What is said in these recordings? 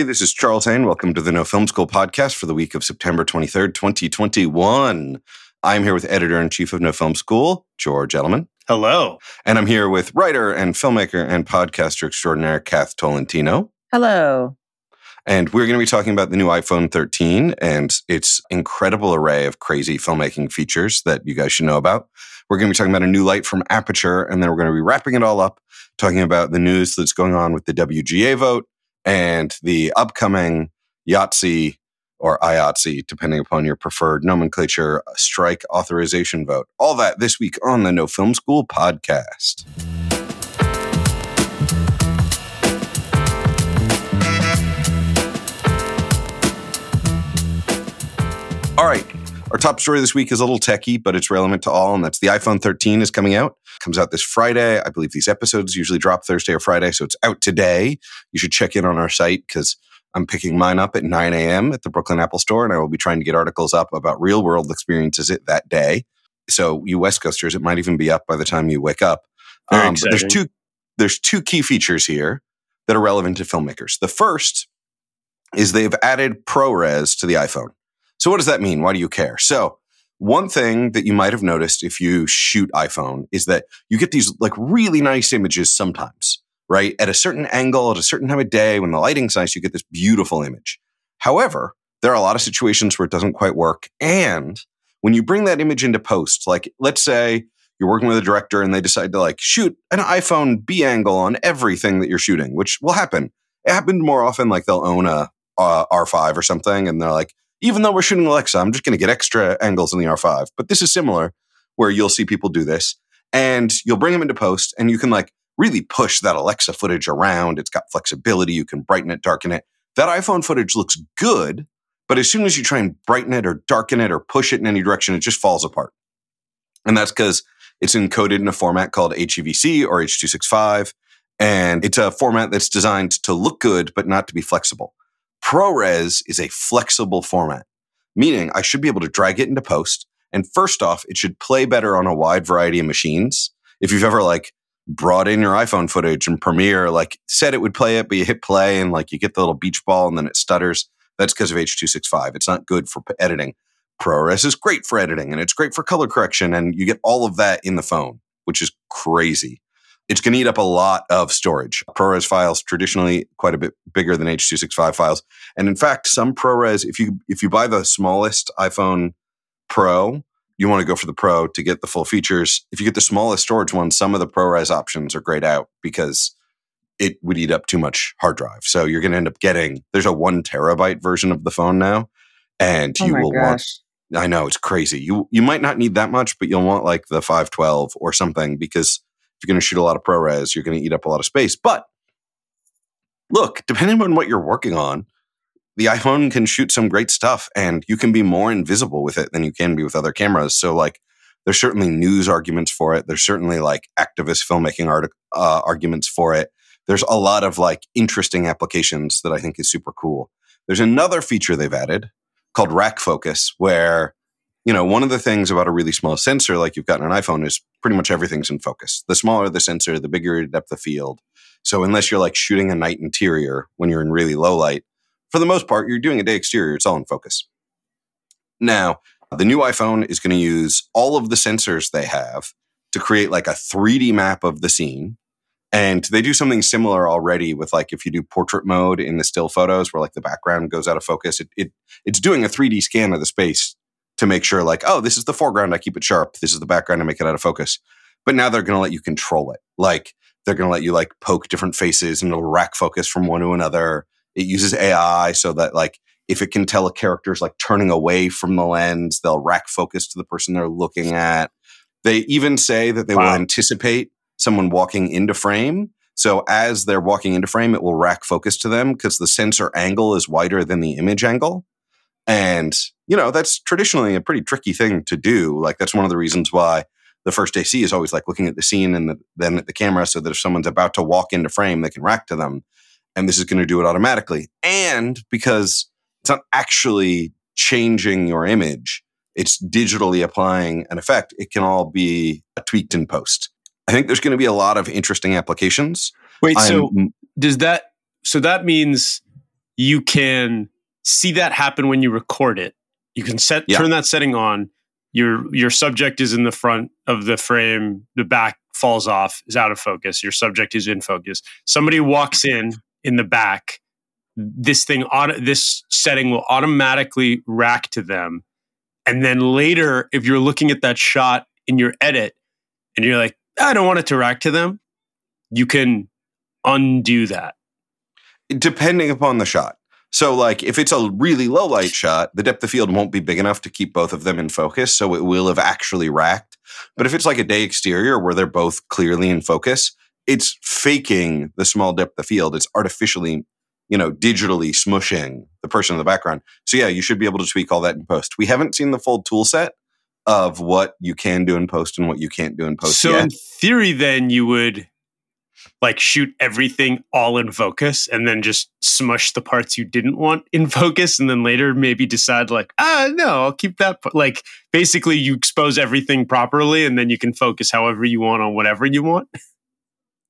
Hey, this is Charles Haine. Welcome to the No Film School podcast for the week of September 23rd, 2021. I'm here with editor in chief of No Film School, George Edelman. Hello. And I'm here with writer and filmmaker and podcaster extraordinaire, Kath Tolentino. Hello. And we're going to be talking about the new iPhone 13 and its incredible array of crazy filmmaking features that you guys should know about. We're going to be talking about a new light from Aputure, and then we're going to be wrapping it all up, talking about the news that's going on with the WGA vote and the upcoming Yahtzee or IATSE, depending upon your preferred nomenclature, strike authorization vote. All that this week on the No Film School podcast. All right. Our top story this week is a little techie, but it's relevant to all, and that's the iPhone 13 is coming out. Comes out this Friday. I believe these episodes usually drop Thursday or Friday, so it's out today. You should check in on our site because I'm picking mine up at 9 a.m. at the Brooklyn Apple Store, and I will be trying to get articles up about real world experiences it that day. So, you West Coasters, it might even be up by the time you wake up. Um, but there's two there's two key features here that are relevant to filmmakers. The first is they've added ProRes to the iPhone. So what does that mean? Why do you care? So one thing that you might have noticed if you shoot iPhone is that you get these like really nice images sometimes, right? At a certain angle, at a certain time of day, when the lighting's nice, you get this beautiful image. However, there are a lot of situations where it doesn't quite work. And when you bring that image into post, like let's say you're working with a director and they decide to like shoot an iPhone B angle on everything that you're shooting, which will happen. It happened more often, like they'll own a, uh R5 or something, and they're like, even though we're shooting Alexa, I'm just going to get extra angles in the R5. But this is similar, where you'll see people do this, and you'll bring them into post, and you can like really push that Alexa footage around. It's got flexibility. You can brighten it, darken it. That iPhone footage looks good, but as soon as you try and brighten it or darken it or push it in any direction, it just falls apart. And that's because it's encoded in a format called HEVC or H265. And it's a format that's designed to look good, but not to be flexible. ProRes is a flexible format, meaning I should be able to drag it into post. And first off, it should play better on a wide variety of machines. If you've ever like brought in your iPhone footage and Premiere, like said it would play it, but you hit play and like you get the little beach ball and then it stutters, that's because of H265. It's not good for editing. ProRes is great for editing and it's great for color correction, and you get all of that in the phone, which is crazy. It's going to eat up a lot of storage. ProRes files traditionally quite a bit bigger than H265 files, and in fact, some ProRes, if you if you buy the smallest iPhone Pro, you want to go for the Pro to get the full features. If you get the smallest storage one, some of the ProRes options are grayed out because it would eat up too much hard drive. So you're going to end up getting there's a one terabyte version of the phone now, and Oh you will want. I know it's crazy. You you might not need that much, but you'll want like the 512 or something because you're going to shoot a lot of ProRes, you're going to eat up a lot of space. But look, depending on what you're working on, the iPhone can shoot some great stuff and you can be more invisible with it than you can be with other cameras. So like there's certainly news arguments for it. There's certainly like activist filmmaking art, uh, arguments for it. There's a lot of like interesting applications that I think is super cool. There's another feature they've added called rack focus where you know one of the things about a really small sensor like you've got an iphone is pretty much everything's in focus. The smaller the sensor the bigger your depth of field. So unless you're like shooting a night interior when you're in really low light for the most part you're doing a day exterior it's all in focus. Now the new iphone is going to use all of the sensors they have to create like a 3d map of the scene. And they do something similar already with like if you do portrait mode in the still photos where like the background goes out of focus it, it it's doing a 3D scan of the space to make sure, like, oh, this is the foreground, I keep it sharp. This is the background, I make it out of focus. But now they're going to let you control it. Like, they're going to let you like poke different faces and it'll rack focus from one to another. It uses AI so that, like, if it can tell a character's like turning away from the lens, they'll rack focus to the person they're looking at. They even say that they will anticipate someone walking into frame. So as they're walking into frame, it will rack focus to them because the sensor angle is wider than the image angle. And, you know, that's traditionally a pretty tricky thing to do. Like, that's one of the reasons why the first AC is always like looking at the scene and the, then at the camera so that if someone's about to walk into frame, they can rack to them. And this is going to do it automatically. And because it's not actually changing your image, it's digitally applying an effect, it can all be tweaked in post. I think there's going to be a lot of interesting applications. Wait, so I'm- does that so that means you can see that happen when you record it. You can set Yeah. turn that setting on. Your your subject is in the front of the frame. The back falls off, is out of focus. Your subject is in focus. Somebody walks in in the back. This thing auto, this setting will automatically rack to them. And then later, if you're looking at that shot in your edit and you're like, I don't want it to rack to them, you can undo that. depending upon the shot. So, like, if it's a really low light shot, the depth of field won't be big enough to keep both of them in focus. So, it will have actually racked. But if it's like a day exterior where they're both clearly in focus, it's faking the small depth of field. It's artificially, you know, digitally smushing the person in the background. So, yeah, you should be able to tweak all that in post. We haven't seen the full tool set of what you can do in post and what you can't do in post so yet. in theory, then you would like shoot everything all in focus and then just smush the parts you didn't want in focus and then later maybe decide like ah no i'll keep that p-" like basically you expose everything properly and then you can focus however you want on whatever you want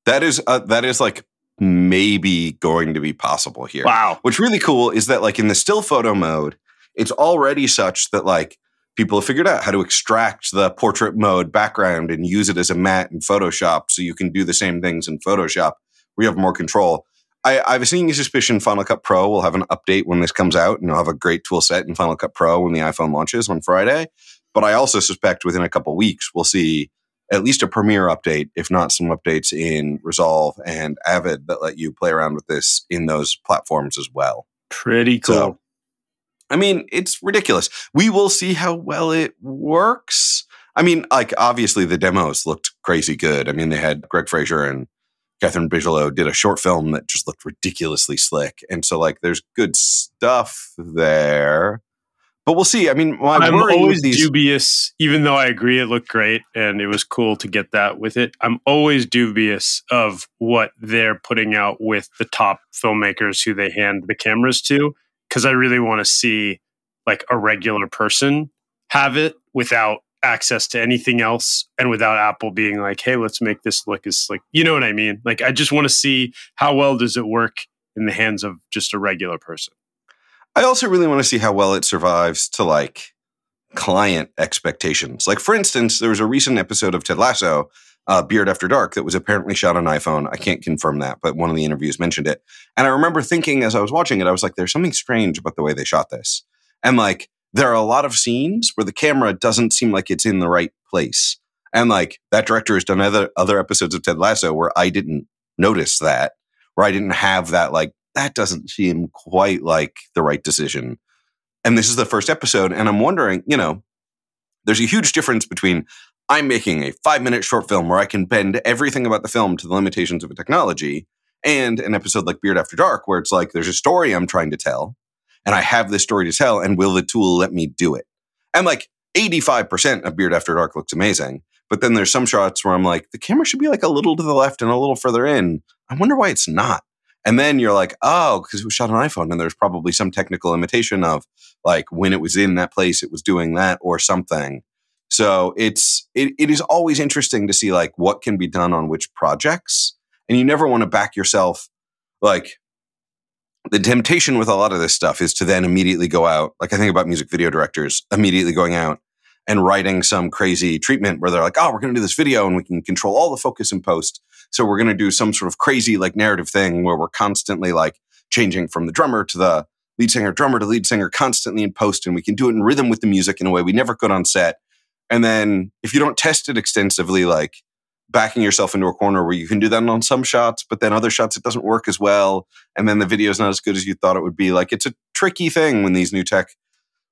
That is uh, that is like maybe going to be possible here. wow What's really cool is that like in the still photo mode, it's already such that like people have figured out how to extract the portrait mode background and use it as a mat in Photoshop so you can do the same things in Photoshop where you have more control. I, I have a sneaking suspicion Final Cut Pro will have an update when this comes out and you'll have a great tool set in Final Cut Pro when the iPhone launches on Friday. But I also suspect within a couple weeks we'll see at least a Premiere update, if not some updates in Resolve and Avid that let you play around with this in those platforms as well. pretty cool So- I mean, it's ridiculous. We will see how well it works. I mean, like obviously the demos looked crazy good. I mean, they had Greig Fraser and Kathryn Bigelow did a short film that just looked ridiculously slick, and so like there's good stuff there. But we'll see. I mean, I'm always these, dubious, even though I agree it looked great and it was cool to get that with it. I'm always dubious of what they're putting out with the top filmmakers who they hand the cameras to, because I really want to see like a regular person have it without access to anything else and without Apple being like, hey, let's make this look as like, you know what I mean? Like, I just want to see how well does it work in the hands of just a regular person. I also really want to see how well it survives to like client expectations. Like, for instance, there was a recent episode of Ted Lasso, uh, Beard After Dark, that was apparently shot on iPhone. I can't confirm that, but one of the interviews mentioned it. And I remember thinking as I was watching it, I was like, there's something strange about the way they shot this. And like, there are a lot of scenes where the camera doesn't seem like it's in the right place. And like, that director has done other, other episodes of Ted Lasso where I didn't notice that, where I didn't have that, like, that doesn't seem quite like the right decision. And this is the first episode. And I'm wondering, you know, there's a huge difference between I'm making a five minute short film where I can bend everything about the film to the limitations of a technology and an episode like Beard After Dark, where it's like there's a story I'm trying to tell and I have this story to tell. And will the tool let me do it? And like 85% of Beard After Dark looks amazing. But then there's some shots where I'm like, the camera should be like a little to the left and a little further in. I wonder why it's not. And then you're like, oh, because it was shot on iPhone, and there's probably some technical limitation of like when it was in that place, it was doing that or something. So it's it, it is always interesting to see like what can be done on which projects, and you never want to back yourself. Like the temptation with a lot of this stuff is to then immediately go out. Like I think about music video directors immediately going out and writing some crazy treatment where they're like, oh, we're going to do this video and we can control all the focus in post. So we're going to do some sort of crazy like narrative thing where we're constantly like changing from the drummer to the lead singer, drummer to lead singer constantly in post. And we can do it in rhythm with the music in a way we never could on set. And then if you don't test it extensively, like backing yourself into a corner where you can do that on some shots, but then other shots it doesn't work as well. And then the video is not as good as you thought it would be. Like it's a tricky thing when these new tech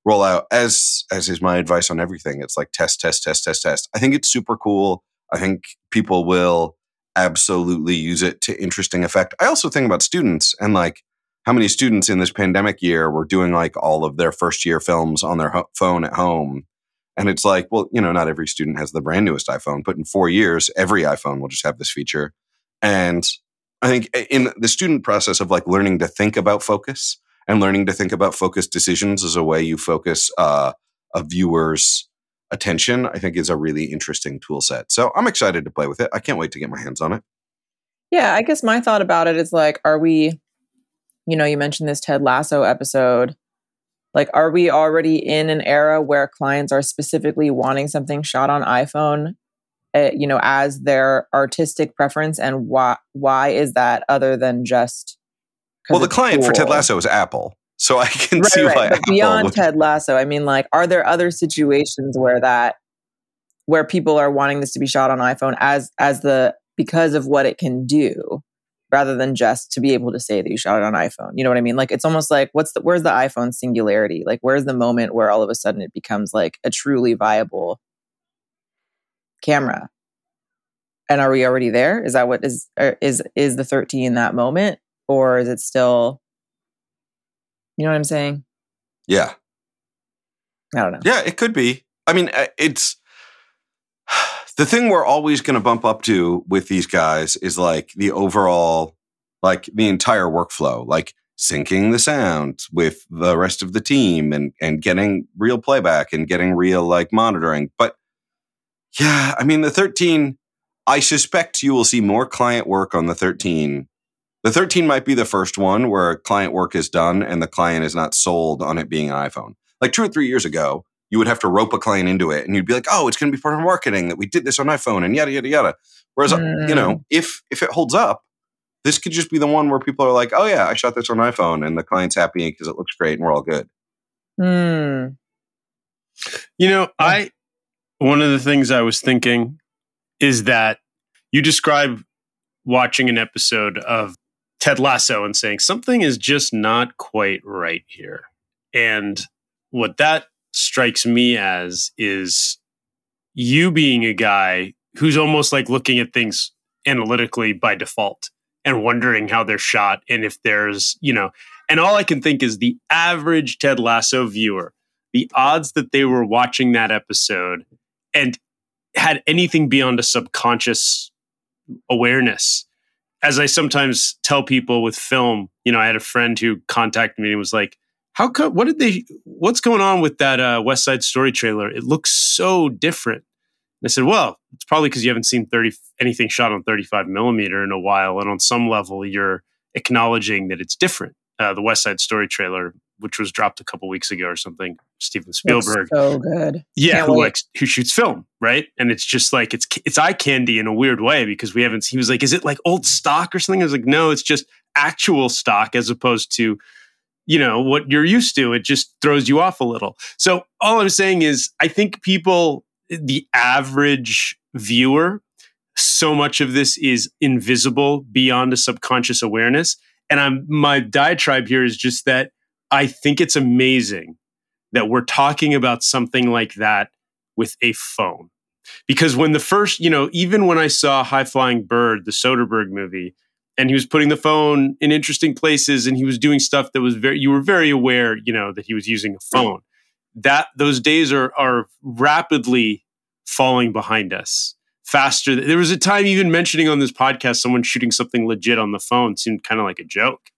roll out as as is my advice on everything it's like test test test test test i think it's super cool i think people will absolutely use it to interesting effect i also think about students and like how many students in this pandemic year were doing like all of their first year films on their ho- phone at home and it's like well you know not every student has the brand newest iphone but in four years every iphone will just have this feature and i think in the student process of like learning to think about focus and learning to think about focused decisions as a way you focus uh, a viewer's attention, I think is a really interesting tool set. So I'm excited to play with it. I can't wait to get my hands on it. Yeah, I guess my thought about it is like, are we you know, you mentioned this Ted Lasso episode. Like, are we already in an era where clients are specifically wanting something shot on iPhone, uh, you know, as their artistic preference? And why why is that other than just? Well, the client cool? for Ted Lasso is Apple, so I can right, see right. why. But beyond would... Ted Lasso, I mean, like, are there other situations where that, where people are wanting this to be shot on iPhone as as the because of what it can do? Rather than just to be able to say that you shot it on iPhone. You know what I mean? Like it's almost like what's the where's the iPhone singularity? Like where's the moment where all of a sudden it becomes like a truly viable camera? And are we already there? Is that what is er, is is the 13 that moment or is it still You know what I'm saying? Yeah. I don't know. Yeah, it could be. I mean, uh, it's the thing we're always going to bump up to with these guys is like the overall, like the entire workflow, like syncing the sound with the rest of the team and and getting real playback and getting real like monitoring. But yeah, I mean the 13 I suspect you will see more client work on the 13. The 13 might be the first one where client work is done and the client is not sold on it being an iPhone. Like 2 or 3 years ago, you would have to rope a client into it and you'd be like, oh, it's going to be part of marketing that we did this on iPhone and yada, yada, yada. Whereas, mm. you know, mm. if, if it holds up, this could just be the one where people are like, oh, yeah, I shot this on iPhone and the client's happy because it looks great and we're all good. Mm. You know, I, one of the things I was thinking is that you describe watching an episode of Ted Lasso and saying something is just not quite right here. And what that strikes me as is you being a guy who's almost like looking at things analytically by default and wondering how they're shot and if there's, you know, and all I can think is the average Ted Lasso viewer, the odds that they were watching that episode and had anything beyond a subconscious awareness. As I sometimes tell people with film, you know, I had a friend who contacted me and was like, how come? What did they? What's going on with that uh, West Side Story trailer? It looks so different. And I said, well, it's probably because you haven't seen thirty anything shot on thirty five millimeter in a while, and on some level, you're acknowledging that it's different. Uh, the West Side Story trailer, which was dropped a couple weeks ago or something, Steven Spielberg, so good. Yeah, who likes who shoots film, right? And it's just like it's it's eye candy in a weird way because we haven't. He was like, is it like old stock or something? I was like, no, it's just actual stock as opposed to you know what you're used to it just throws you off a little. So all i'm saying is i think people the average viewer so much of this is invisible beyond a subconscious awareness. And i'm my diatribe here is just that i think it's amazing that we're talking about something like that with a phone. Because when the first you know even when i saw high flying bird the soderbergh movie and he was putting the phone in interesting places and he was doing stuff that was very you were very aware you know that he was using a phone. That those days are are rapidly falling behind us faster there was a time even mentioning on this podcast someone shooting something legit on the phone seemed kind of like a joke.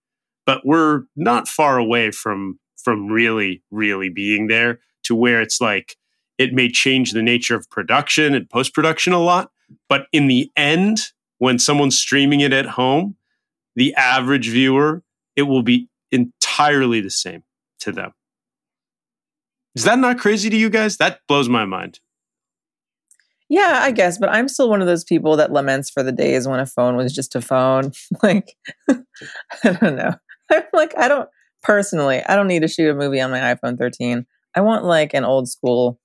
But we're not far away from from really really being there to where it's like it may change the nature of production and post production a lot but in the end when someone's streaming it at home, the average viewer, it will be entirely the same to them. Is that not crazy to you guys? That blows my mind. Yeah, I guess, but I'm still one of those people that laments for the days when a phone was just a phone. like, I don't know. I'm like, I don't personally, I don't need to shoot a movie on my iPhone 13. I want like an old school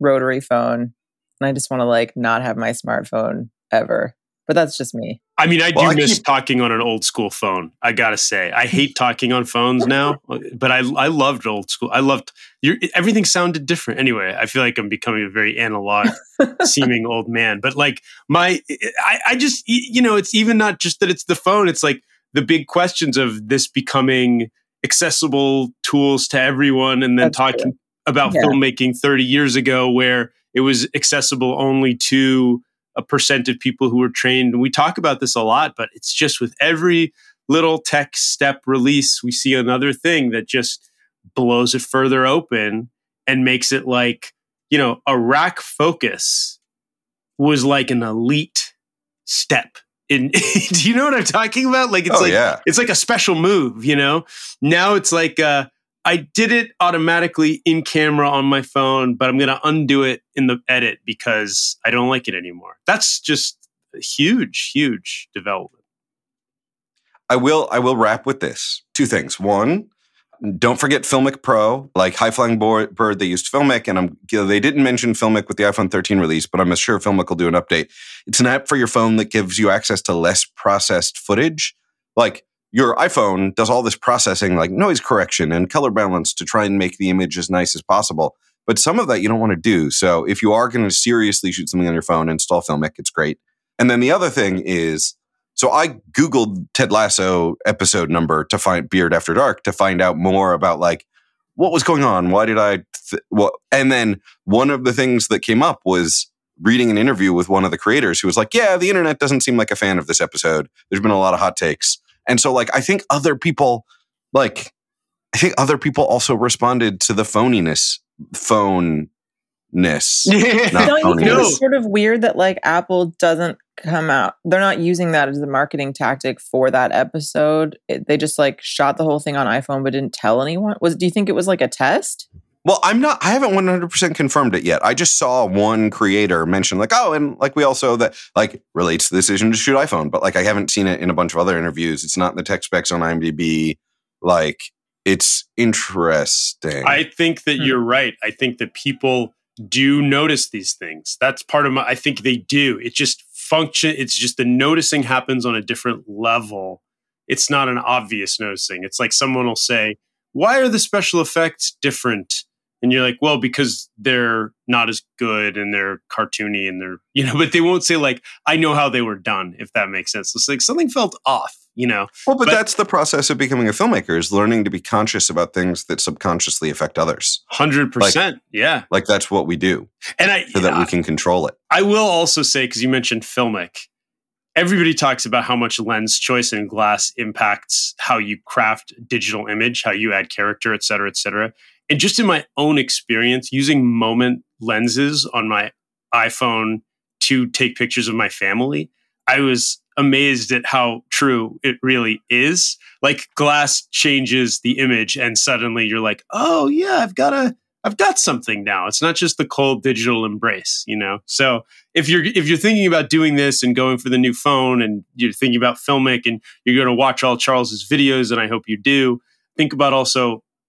rotary phone. And I just want to like not have my smartphone ever but that's just me. I mean, I well, do I miss keep... talking on an old school phone. I gotta say, I hate talking on phones now, but I I loved old school. I loved your everything sounded different. Anyway, I feel like I'm becoming a very analog seeming old man. But like my, I, I just you know, it's even not just that it's the phone. It's like the big questions of this becoming accessible tools to everyone, and then That's talking true. about yeah. filmmaking 30 years ago, where it was accessible only to a percent of people who are trained. And we talk about this a lot, but it's just with every little tech step release, we see another thing that just blows it further open and makes it like, you know, a rack focus was like an elite step in do you know what I'm talking about? Like it's oh like yeah, it's like a special move, you know? Now it's like uh I did it automatically in camera on my phone, but I'm going to undo it in the edit because I don't like it anymore. That's just a huge, huge development. I will. I will wrap with this. Two things. One, don't forget Filmic Pro, like High Flying Bird. They used Filmic, and I'm. They didn't mention Filmic with the iPhone 13 release, but I'm sure Filmic will do an update. It's an app for your phone that gives you access to less processed footage. Like your iPhone does all this processing, like noise correction and color balance, to try and make the image as nice as possible. But some of that you don't want to do. So if you are going to seriously shoot something on your phone, install Filmic. It's great. And then the other thing is so I Googled Ted Lasso episode number to find Beard After Dark to find out more about like what was going on. Why did I? Th- what? And then one of the things that came up was reading an interview with one of the creators who was like, "Yeah, the internet doesn't seem like a fan of this episode. There's been a lot of hot takes." And so, like, I think other people, like, I think other people also responded to the phoniness, phone ness. Don't you think it's sort of weird that like Apple doesn't come out? They're not using that as a marketing tactic for that episode. It, they just like shot the whole thing on iPhone but didn't tell anyone. Was do you think it was like a test? Well, I'm not. I haven't 100 percent confirmed it yet. I just saw one creator mention like, oh, and like we also that like relates to the decision to shoot iPhone, but like I haven't seen it in a bunch of other interviews. It's not in the tech specs on IMDb. Like it's interesting. I think that hmm. you're right. I think that people do notice these things. That's part of my. I think they do. It just function. It's just the noticing happens on a different level. It's not an obvious noticing. It's like someone will say, "Why are the special effects different?" And you're like, "Well, because they're not as good and they're cartoony and they're you know." But they won't say like, "I know how they were done," if that makes sense. It's like something felt off you know. Well, but, but, that's the process of becoming a filmmaker is learning to be conscious about things that subconsciously affect others. Hundred like, percent, yeah. Like that's what we do, and I so that we can control it. I will also say because you mentioned filmic, everybody talks about how much lens choice and glass impacts how you craft digital image, how you add character, et cetera, et cetera. And just in my own experience, using moment lenses on my iPhone to take pictures of my family, I was amazed at how true it really is. Like glass changes the image and suddenly you're like, "Oh yeah, I've got a I've got something now. It's not just the cold digital embrace, you know." So, if you're if you're thinking about doing this and going for the new phone and you're thinking about filmic and you're going to watch all Charles's videos and I hope you do, think about also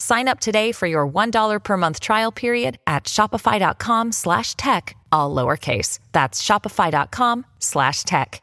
Sign up today for your $1 per month trial period at shopify.com slash tech, all lowercase. That's shopify.com slash tech.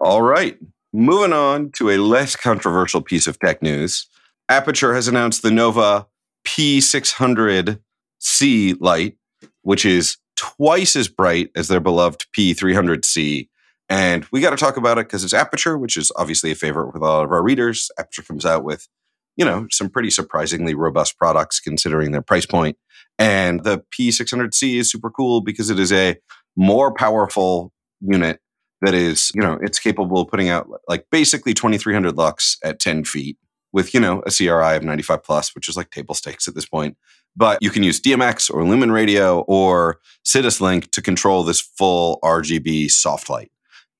All right. Moving on to a less controversial piece of tech news. Aputure has announced the Nova P600C light, which is twice as bright as their beloved P300C. And we got to talk about it because it's Aputure, which is obviously a favorite with a lot of our readers. Aputure comes out with, you know, some pretty surprisingly robust products considering their price point. And the P600C is super cool because it is a more powerful unit that is, you know, it's capable of putting out like basically 2300 lux at 10 feet with, you know, a CRI of 95 plus, which is like table stakes at this point. But you can use DMX or Lumen Radio or Sidus Link to control this full RGB soft light.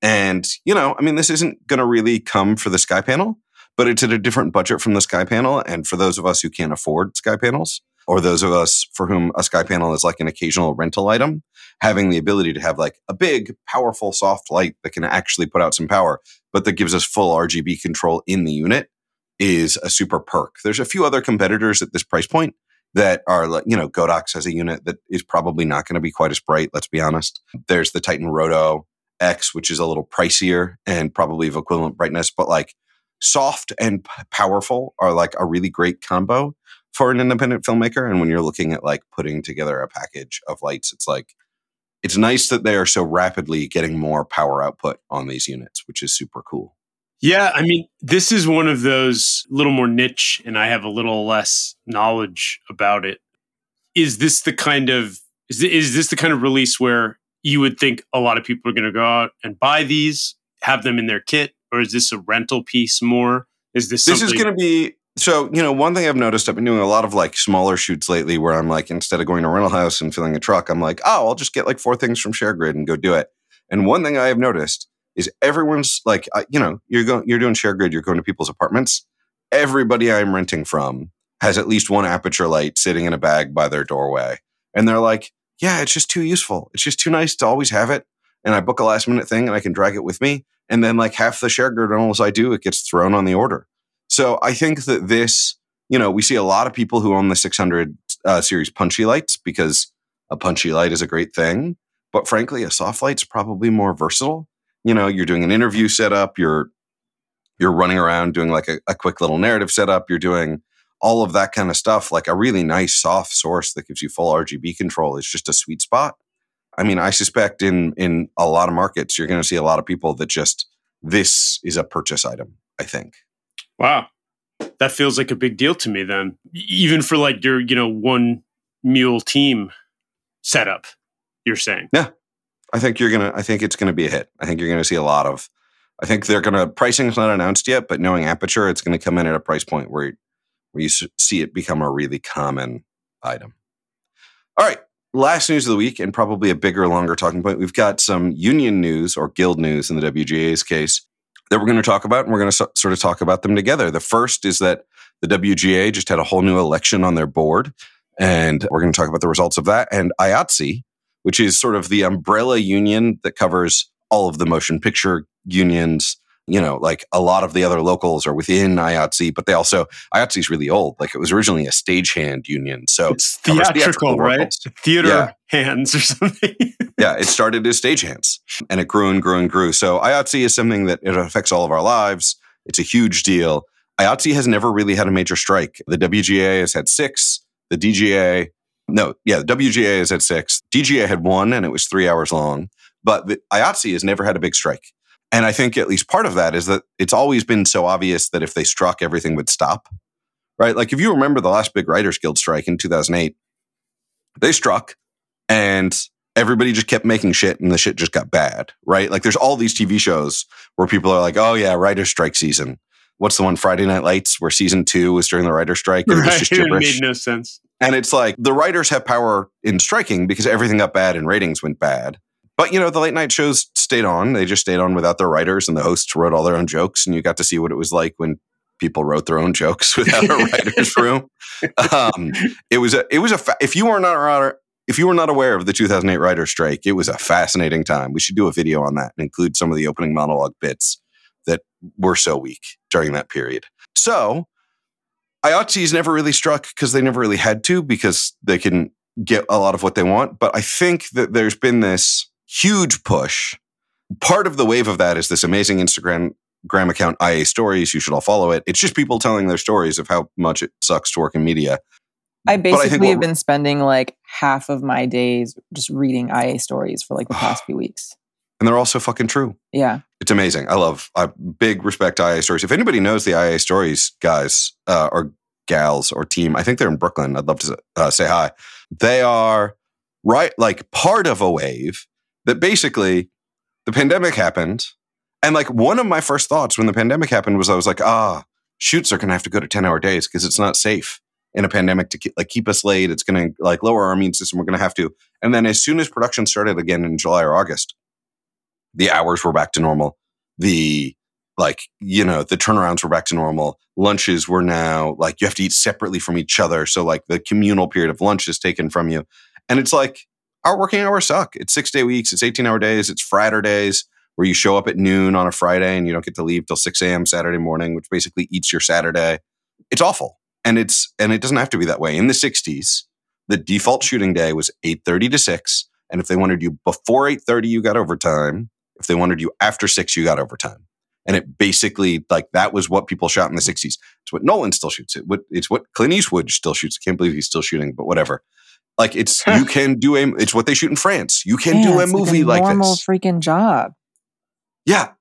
And, you know, I mean, this isn't going to really come for the Sky Panel, but it's at a different budget from the Sky Panel. And for those of us who can't afford Sky Panels, or those of us for whom a Sky Panel is like an occasional rental item, having the ability to have like a big, powerful soft light that can actually put out some power, but that gives us full RGB control in the unit is a super perk. There's a few other competitors at this price point that are like, you know, Godox has a unit that is probably not going to be quite as bright, let's be honest. There's the Titan Roto X, which is a little pricier and probably of equivalent brightness, but like soft and p- powerful are like a really great combo for an independent filmmaker. And when you're looking at like putting together a package of lights, it's like, it's nice that they are so rapidly getting more power output on these units, which is super cool. Yeah, I mean, this is one of those little more niche, and I have a little less knowledge about it. Is this the kind of is this, is this the kind of release where you would think a lot of people are going to go out and buy these, have them in their kit, or is this a rental piece more? Is this this is going to be so you know one thing i've noticed i've been doing a lot of like smaller shoots lately where i'm like instead of going to a rental house and filling a truck i'm like oh i'll just get like four things from ShareGrid and go do it. And one thing i have noticed is everyone's like you know you're going you're doing ShareGrid you're going to people's apartments. Everybody i'm renting from has at least one Aputure light sitting in a bag by their doorway. And they're like yeah it's just too useful. It's just too nice to always have it. And i book a last minute thing and i can drag it with me. And then like half the ShareGrid rentals i do it gets thrown on the order so I think that this, you know, we see a lot of people who own the 600 uh, series punchy lights because a punchy light is a great thing. But frankly, a soft light's probably more versatile. You know, you're doing an interview setup, you're you're running around doing like a, a quick little narrative setup, you're doing all of that kind of stuff. Like a really nice soft source that gives you full RGB control is just a sweet spot. I mean, I suspect in in a lot of markets, you're going to see a lot of people that just this is a purchase item. I think. Wow. That feels like a big deal to me then. Even for like your, you know, one mule team setup, you're saying. Yeah. I think you're going to I think it's going to be a hit. I think you're going to see a lot of I think they're going to pricing's not announced yet, but knowing Aputure, it's going to come in at a price point where where you see it become a really common item. All right, last news of the week, and probably a bigger, longer talking point. We've got some union news or guild news in the WGA's case that we're going to talk about, and we're going to so- sort of talk about them together. The first is that the WGA just had a whole new election on their board, and we're going to talk about the results of that. And IATSE, which is sort of the umbrella union that covers all of the motion picture unions. You know, like a lot of the other locals are within IATSE, but they also IATSE is really old. Like it was originally a stagehand union, so it's theatrical, theatrical right? Theater yeah. hands or something. yeah, it started as stagehands, and it grew and grew and grew. So IATSE is something that it affects all of our lives. It's a huge deal. IATSE has never really had a major strike. The WGA has had six. The DGA, no, yeah, the WGA has had six. DGA had one, and it was three hours long. But the IATSE has never had a big strike. And I think at least part of that is that it's always been so obvious that if they struck, everything would stop. Right? Like if you remember the last big Writers Guild strike in 2008, they struck and everybody just kept making shit and the shit just got bad. Right? Like there's all these TV shows where people are like, oh yeah, writer's strike season. What's the one Friday Night Lights where season two was during the writer's strike? And right. it, just it made no sense. And it's like the writers have power in striking because everything got bad and ratings went bad. But you know, the late night shows stayed on. They just stayed on without their writers, and the hosts wrote all their own jokes, and you got to see what it was like when people wrote their own jokes without a writer's room. Um, it was a, it was a. Fa- if you were not if you were not aware of the 2008 writer's strike, it was a fascinating time. We should do a video on that and include some of the opening monologue bits that were so weak during that period. So, IATSE's never really struck because they never really had to because they can get a lot of what they want. But I think that there's been this huge push. Part of the wave of that is this amazing Instagram gram account IA Stories. You should all follow it. It's just people telling their stories of how much it sucks to work in media. I basically I have been spending like half of my days just reading IA stories for like the past few weeks. And they're all so fucking true. Yeah. It's amazing. I love, I big respect to IA stories. If anybody knows the IA stories guys uh, or gals or team, I think they're in Brooklyn. I'd love to uh, say hi. They are right, like part of a wave that basically the pandemic happened. And like one of my first thoughts when the pandemic happened was I was like, ah, shoots are going to have to go to 10 hour days because it's not safe in a pandemic to keep, like keep us late. It's going to like lower our immune system. We're going to have to. And then as soon as production started again in July or August, the hours were back to normal. The like, you know, the turnarounds were back to normal. Lunches were now like you have to eat separately from each other. So like the communal period of lunch is taken from you. And it's like, our working hours suck. It's six day weeks, it's 18 hour days, it's Friday days. where you show up at noon on a Friday and you don't get to leave till 6 a.m. Saturday morning, which basically eats your Saturday. It's awful. And it's and it doesn't have to be that way. In the 60s, the default shooting day was 8:30 to 6. And if they wanted you before 8:30, you got overtime. If they wanted you after six, you got overtime. And it basically like that was what people shot in the 60s. It's what Nolan still shoots. It it's what Clint Eastwood still shoots. I can't believe he's still shooting, but whatever. Like it's you can do a it's what they shoot in France. You can do a movie like, a like normal this. freaking job. Yeah.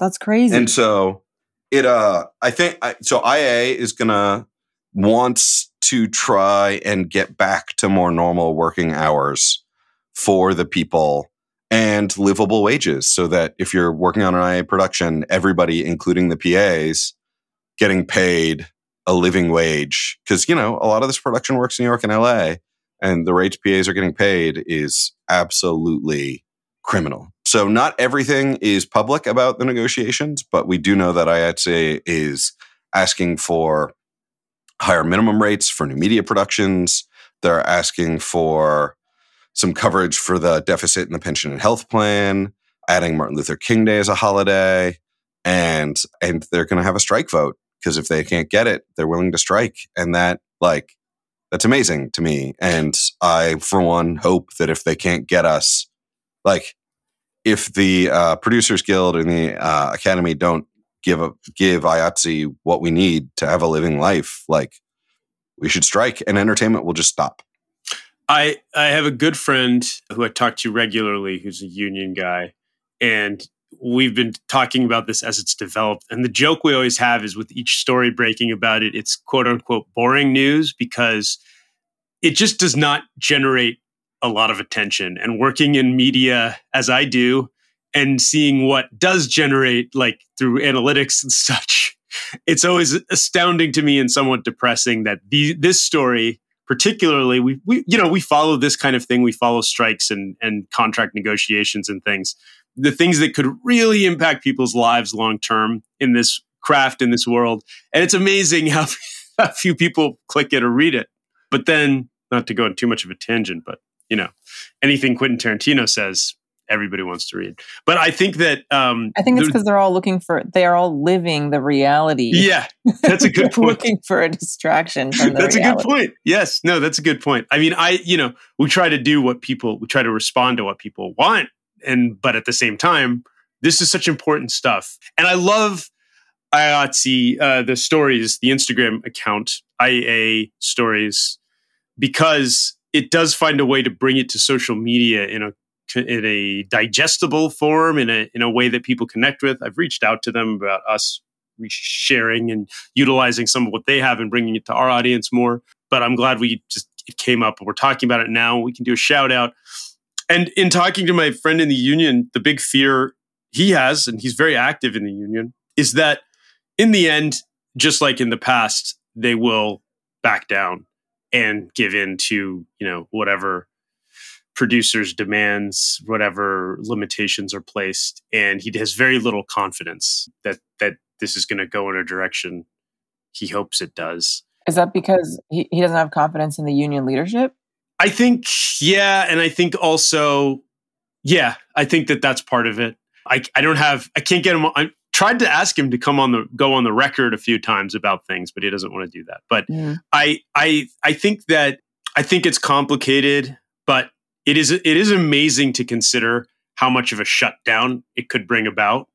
That's crazy. And so it uh I think I, so IA is to wants to try and get back to more normal working hours for the people and livable wages so that if you're working on an IA production, everybody, including the PAs, getting paid a living wage. Because, you know, a lot of this production works in New York and LA, and the rates PAs are getting paid is absolutely criminal. So, not everything is public about the negotiations, but we do know that IATSE is asking for higher minimum rates for new media productions. They're asking for some coverage for the deficit in the pension and health plan, adding Martin Luther King Day as a holiday, and and they're going to have a strike vote because if they can't get it, they're willing to strike, and that like that's amazing to me. And I, for one, hope that if they can't get us, like if the uh, Producers Guild and the uh, Academy don't give a, give IATSE what we need to have a living life, like we should strike, and entertainment will just stop. I I have a good friend who I talk to regularly who's a union guy and we've been talking about this as it's developed. And the joke we always have is with each story breaking about it it's quote unquote boring news because it just does not generate a lot of attention. And working in media as I do and seeing what does generate like through analytics and such it's always astounding to me and somewhat depressing that the, this story particularly we, we you know we follow this kind of thing. We follow strikes and and contract negotiations and things the things that could really impact people's lives long term in this craft in this world and it's amazing how, how few people click it or read it but then not to go on too much of a tangent but you know anything quentin tarantino says everybody wants to read. But I think that um, I think it's because they're all looking for they are all living the reality. Yeah, that's a good point. looking for a distraction. From that's reality. a good point. Yes, no, that's a good point. I mean, I you know we try to do what people we try to respond to what people want, and but at the same time, this is such important stuff, and I love. IATSE, uh, the stories, the Instagram account, IAA stories, because it does find a way to bring it to social media in a in a digestible form in a in a way that people connect with. I've reached out to them about us sharing and utilizing some of what they have and bringing it to our audience more. But I'm glad we just it came up. We're talking about it now. We can do a shout out. And in talking to my friend in the union, the big fear he has, and he's very active in the union, is that in the end, just like in the past, they will back down and give in to you know whatever producers demands whatever limitations are placed. And he has very little confidence that that this is going to go in a direction he hopes it does. Is that because he, he doesn't have confidence in the union leadership i think yeah and i think also yeah i think that that's part of it i, I don't have i can't get him i tried to ask him to come on the go on the record a few times about things but he doesn't want to do that but mm. i i i think that i think it's complicated but it is it is amazing to consider how much of a shutdown it could bring about.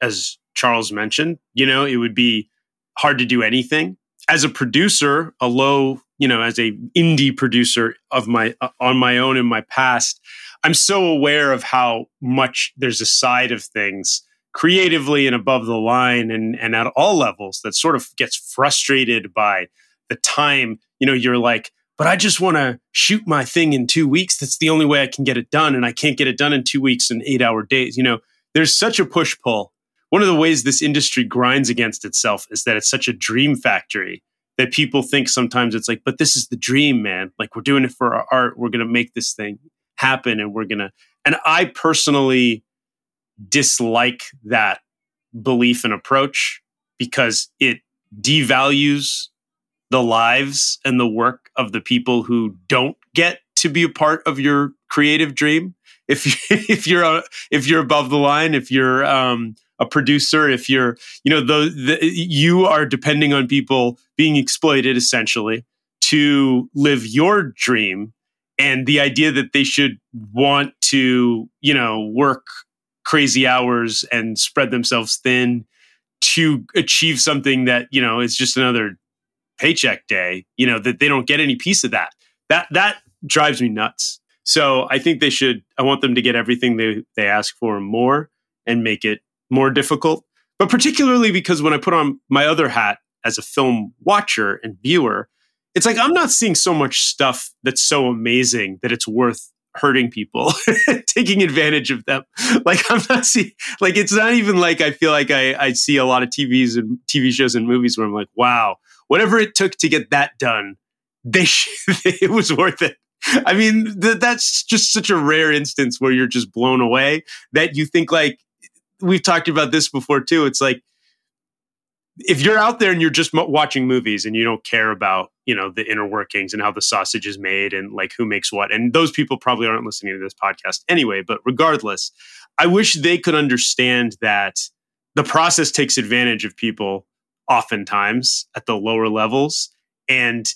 As Charles mentioned, you know, it would be hard to do anything. As a producer, a low, you know, as a indie producer of my uh, on my own in my past, I'm so aware of how much there's a side of things creatively and above the line and and at all levels that sort of gets frustrated by the time, you know, you're like but I just want to shoot my thing in two weeks. That's the only way I can get it done. And I can't get it done in two weeks in eight hour days. You know, there's such a push pull. One of the ways this industry grinds against itself is that it's such a dream factory that people think sometimes it's like, but this is the dream, man. Like we're doing it for our art. We're going to make this thing happen and we're going to. And I personally dislike that belief and approach because it devalues the lives and the work of the people who don't get to be a part of your creative dream if you, if you're if you're above the line, if you're um, a producer, if you're you know the, the you are depending on people being exploited essentially to live your dream, and the idea that they should want to you know work crazy hours and spread themselves thin to achieve something that you know is just another paycheck day you know that they don't get any piece of that. That that drives me nuts. So i think they should i want them to get everything they they ask for more and make it more difficult but particularly because when i put on my other hat as a film watcher and viewer it's like i'm not seeing so much stuff that's so amazing that it's worth hurting people, taking advantage of them. Like I'm not seeing, like it's not even like I feel like I, I see a lot of TVs and TV shows and movies where I'm like, wow, whatever it took to get that done, they it was worth it. I mean, th- that's just such a rare instance where you're just blown away that you think like we've talked about this before too. It's like if you're out there and you're just watching movies and you don't care about you know the inner workings and how the sausage is made and like who makes what and those people probably aren't listening to this podcast anyway but regardless i wish they could understand that the process takes advantage of people oftentimes at the lower levels and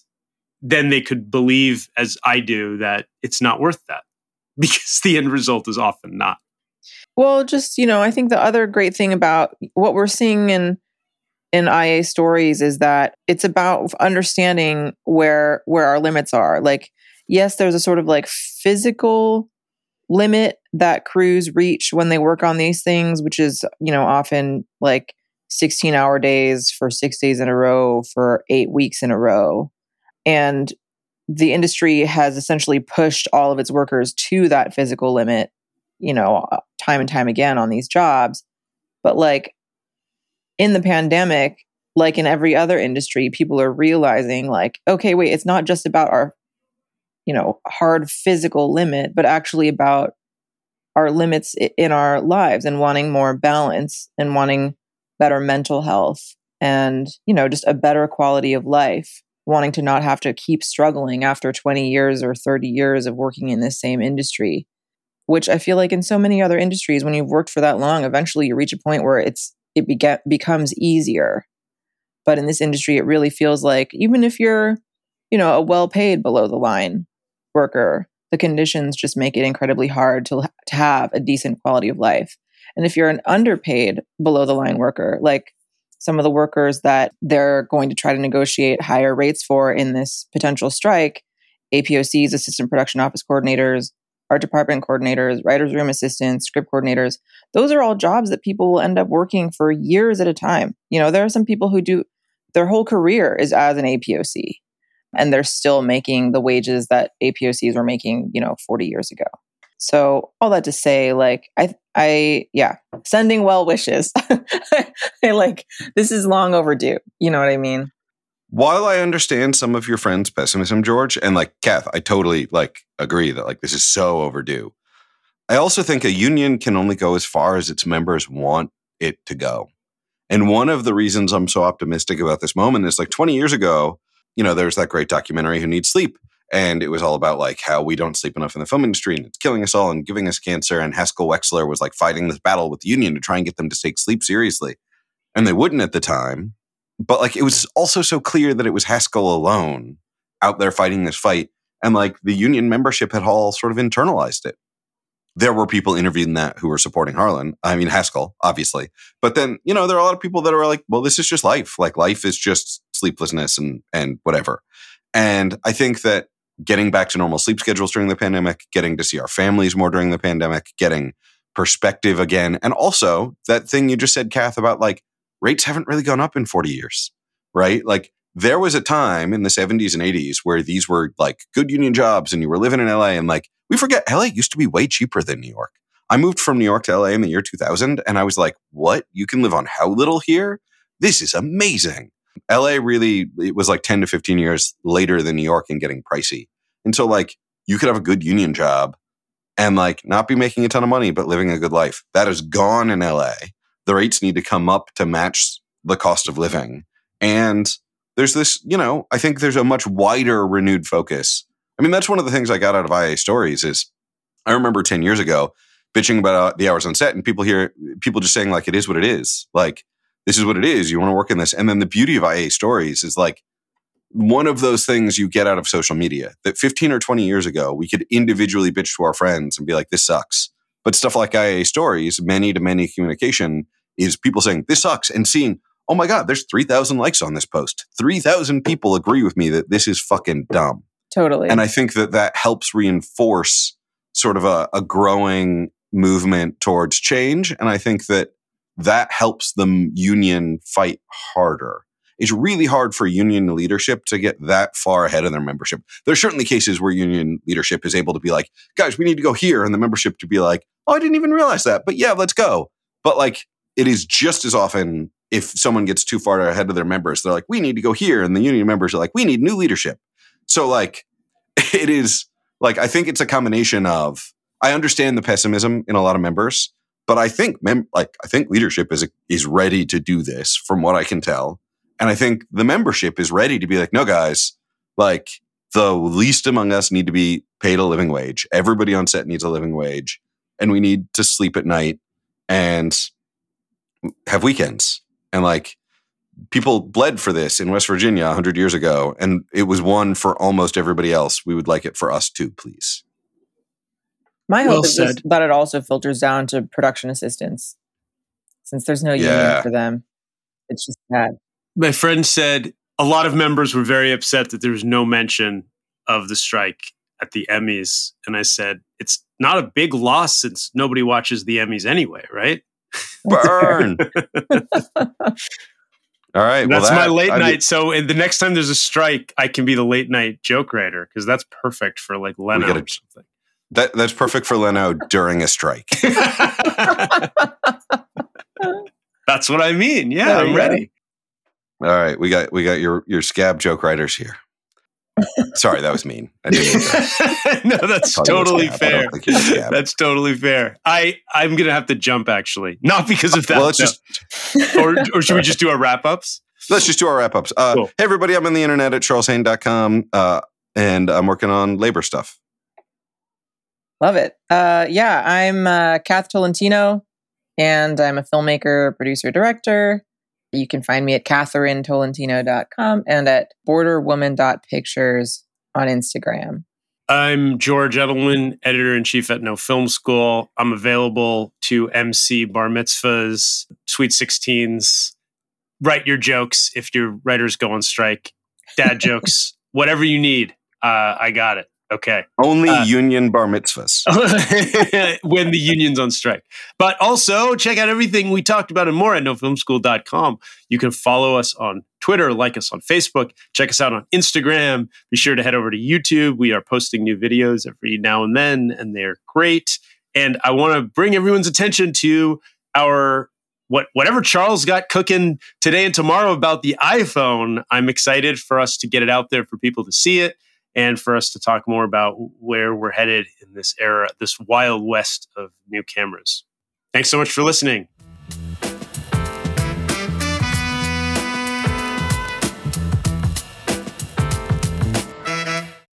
then they could believe as i do that it's not worth that because the end result is often not well just you know i think the other great thing about what we're seeing in in IA stories is that it's about understanding where where our limits are. Like, yes, there's a sort of like physical limit that crews reach when they work on these things, which is, you know, often like 16 hour days for six days in a row for eight weeks in a row. And the industry has essentially pushed all of its workers to that physical limit, you know, uh, time and time again on these jobs. But like in the pandemic, like in every other industry, people are realizing, like, okay, wait, it's not just about our, you know, hard physical limit, but actually about our limits in our lives and wanting more balance and wanting better mental health and, you know, just a better quality of life, wanting to not have to keep struggling after 20 years or 30 years of working in this same industry. Which I feel like in so many other industries, when you've worked for that long, eventually you reach a point where it's it becomes easier. But in this industry, it really feels like even if you're, you know, a well paid below the line worker, the conditions just make it incredibly hard to, to have a decent quality of life. And if you're an underpaid below the line worker, like some of the workers that they're going to try to negotiate higher rates for in this potential strike, APOCs, assistant production office coordinators, art department coordinators, writers' room assistants, script coordinators. Those are all jobs that people will end up working for years at a time. You know, there are some people who do their whole career is as an APOC and they're still making the wages that APOCs were making, you know, 40 years ago. So all that to say, like I, I, yeah, sending well wishes. I like this is long overdue. You know what I mean? While I understand some of your friends' pessimism, George, and like Kath, I totally like agree that like this is so overdue. I also think a union can only go as far as its members want it to go. And one of the reasons I'm so optimistic about this moment is like 20 years ago, you know, there's that great documentary Who Needs Sleep. And it was all about like how we don't sleep enough in the film industry and it's killing us all and giving us cancer. And Haskell Wexler was like fighting this battle with the union to try and get them to take sleep seriously. And they wouldn't at the time but like it was also so clear that it was Haskell alone out there fighting this fight. And like the union membership had all sort of internalized it. There were people interviewing that who were supporting Harlan. I mean, Haskell, obviously. But then, you know, there are a lot of people that are like, well, this is just life. Like life is just sleeplessness and and whatever. And I think that getting back to normal sleep schedules during the pandemic, getting to see our families more during the pandemic, getting perspective again, and also that thing you just said, Kath, about like rates haven't really gone up in 40 years, right? Like there was a time in the 70s and 80s where these were like good union jobs and you were living in LA and like we forget LA used to be way cheaper than New York. I moved from New York to LA in the year 2000 and I was like, "What? You can live on how little here? This is amazing." LA really it was like 10 to 15 years later than New York in getting pricey. And so like you could have a good union job and like not be making a ton of money but living a good life. That is gone in LA the rates need to come up to match the cost of living. And there's this, you know, I think there's a much wider renewed focus. I mean, that's one of the things I got out of IA stories is I remember 10 years ago bitching about uh, the hours on set and people here, people just saying like, it is what it is. Like, this is what it is. You want to work in this. And then the beauty of IA stories is like one of those things you get out of social media that 15 or 20 years ago, we could individually bitch to our friends and be like, this sucks. But stuff like IA stories, many to many communication is people saying, this sucks and seeing, oh my God, there's 3,000 likes on this post. 3,000 people agree with me that this is fucking dumb. Totally. And I think that that helps reinforce sort of a, a growing movement towards change. And I think that that helps the union fight harder. It's really hard for union leadership to get that far ahead of their membership. There's certainly cases where union leadership is able to be like, guys, we need to go here. And the membership to be like, oh, I didn't even realize that. But yeah, let's go. But like, it is just as often if someone gets too far ahead of their members, they're like, we need to go here. And the union members are like, we need new leadership. So, like, it is like, I think it's a combination of, I understand the pessimism in a lot of members, but I think, mem- like, I think leadership is, is ready to do this from what I can tell. And I think the membership is ready to be like, no, guys, like, the least among us need to be paid a living wage. Everybody on set needs a living wage. And we need to sleep at night and have weekends. And like, people bled for this in West Virginia 100 years ago, and it was won for almost everybody else. We would like it for us too, please. My Well hope is said. that it also filters down to production assistants, since there's no Yeah. union for them. It's just bad. My friend said a lot of members were very upset that there was no mention of the strike at the Emmys. And I said, it's not a big loss since nobody watches the Emmys anyway, right? Burn. All right. well, That's my late I mean- night. So and the next time there's a strike, I can be the late night joke writer because that's perfect for like Leno gotta- or something. that, that's perfect for Leno during a strike. that's what I mean. Yeah, There I'm you go. ready. All right, we got we got your your scab joke writers here. Sorry, that was mean. I didn't mean to no, that's call totally scab. Fair. don't think you're a scab. That's totally fair. I I'm gonna have to jump actually, not because of that. well, let's though. just or or should we just do our wrap ups? let's just do our wrap ups. Uh, Cool. Hey, everybody, I'm on the internet at charleshaine.com, uh, and I'm working on labor stuff. Love it. Uh, yeah, I'm uh, Kath Tolentino, and I'm a filmmaker, producer, director. You can find me at katherinetolentino.com and at borderwoman.pictures on Instagram. I'm George Edelman, editor in chief at No Film School. I'm available to MC bar mitzvahs, sweet 16s, write your jokes if your writers go on strike, dad jokes, whatever you need. Uh, I got it. Okay. Only Uh, union bar mitzvahs. when the union's on strike. But also check out everything we talked about and more at nofilmschool.com. You can follow us on Twitter, like us on Facebook, check us out on Instagram. Be sure to head over to YouTube. We are posting new videos every now and then, and they're great. And I want to bring everyone's attention to our what whatever Charles got cooking today and tomorrow about the iPhone. I'm excited for us to get it out there for people to see it and for us to talk more about where we're headed in this era, this wild west of new cameras. Thanks so much for listening.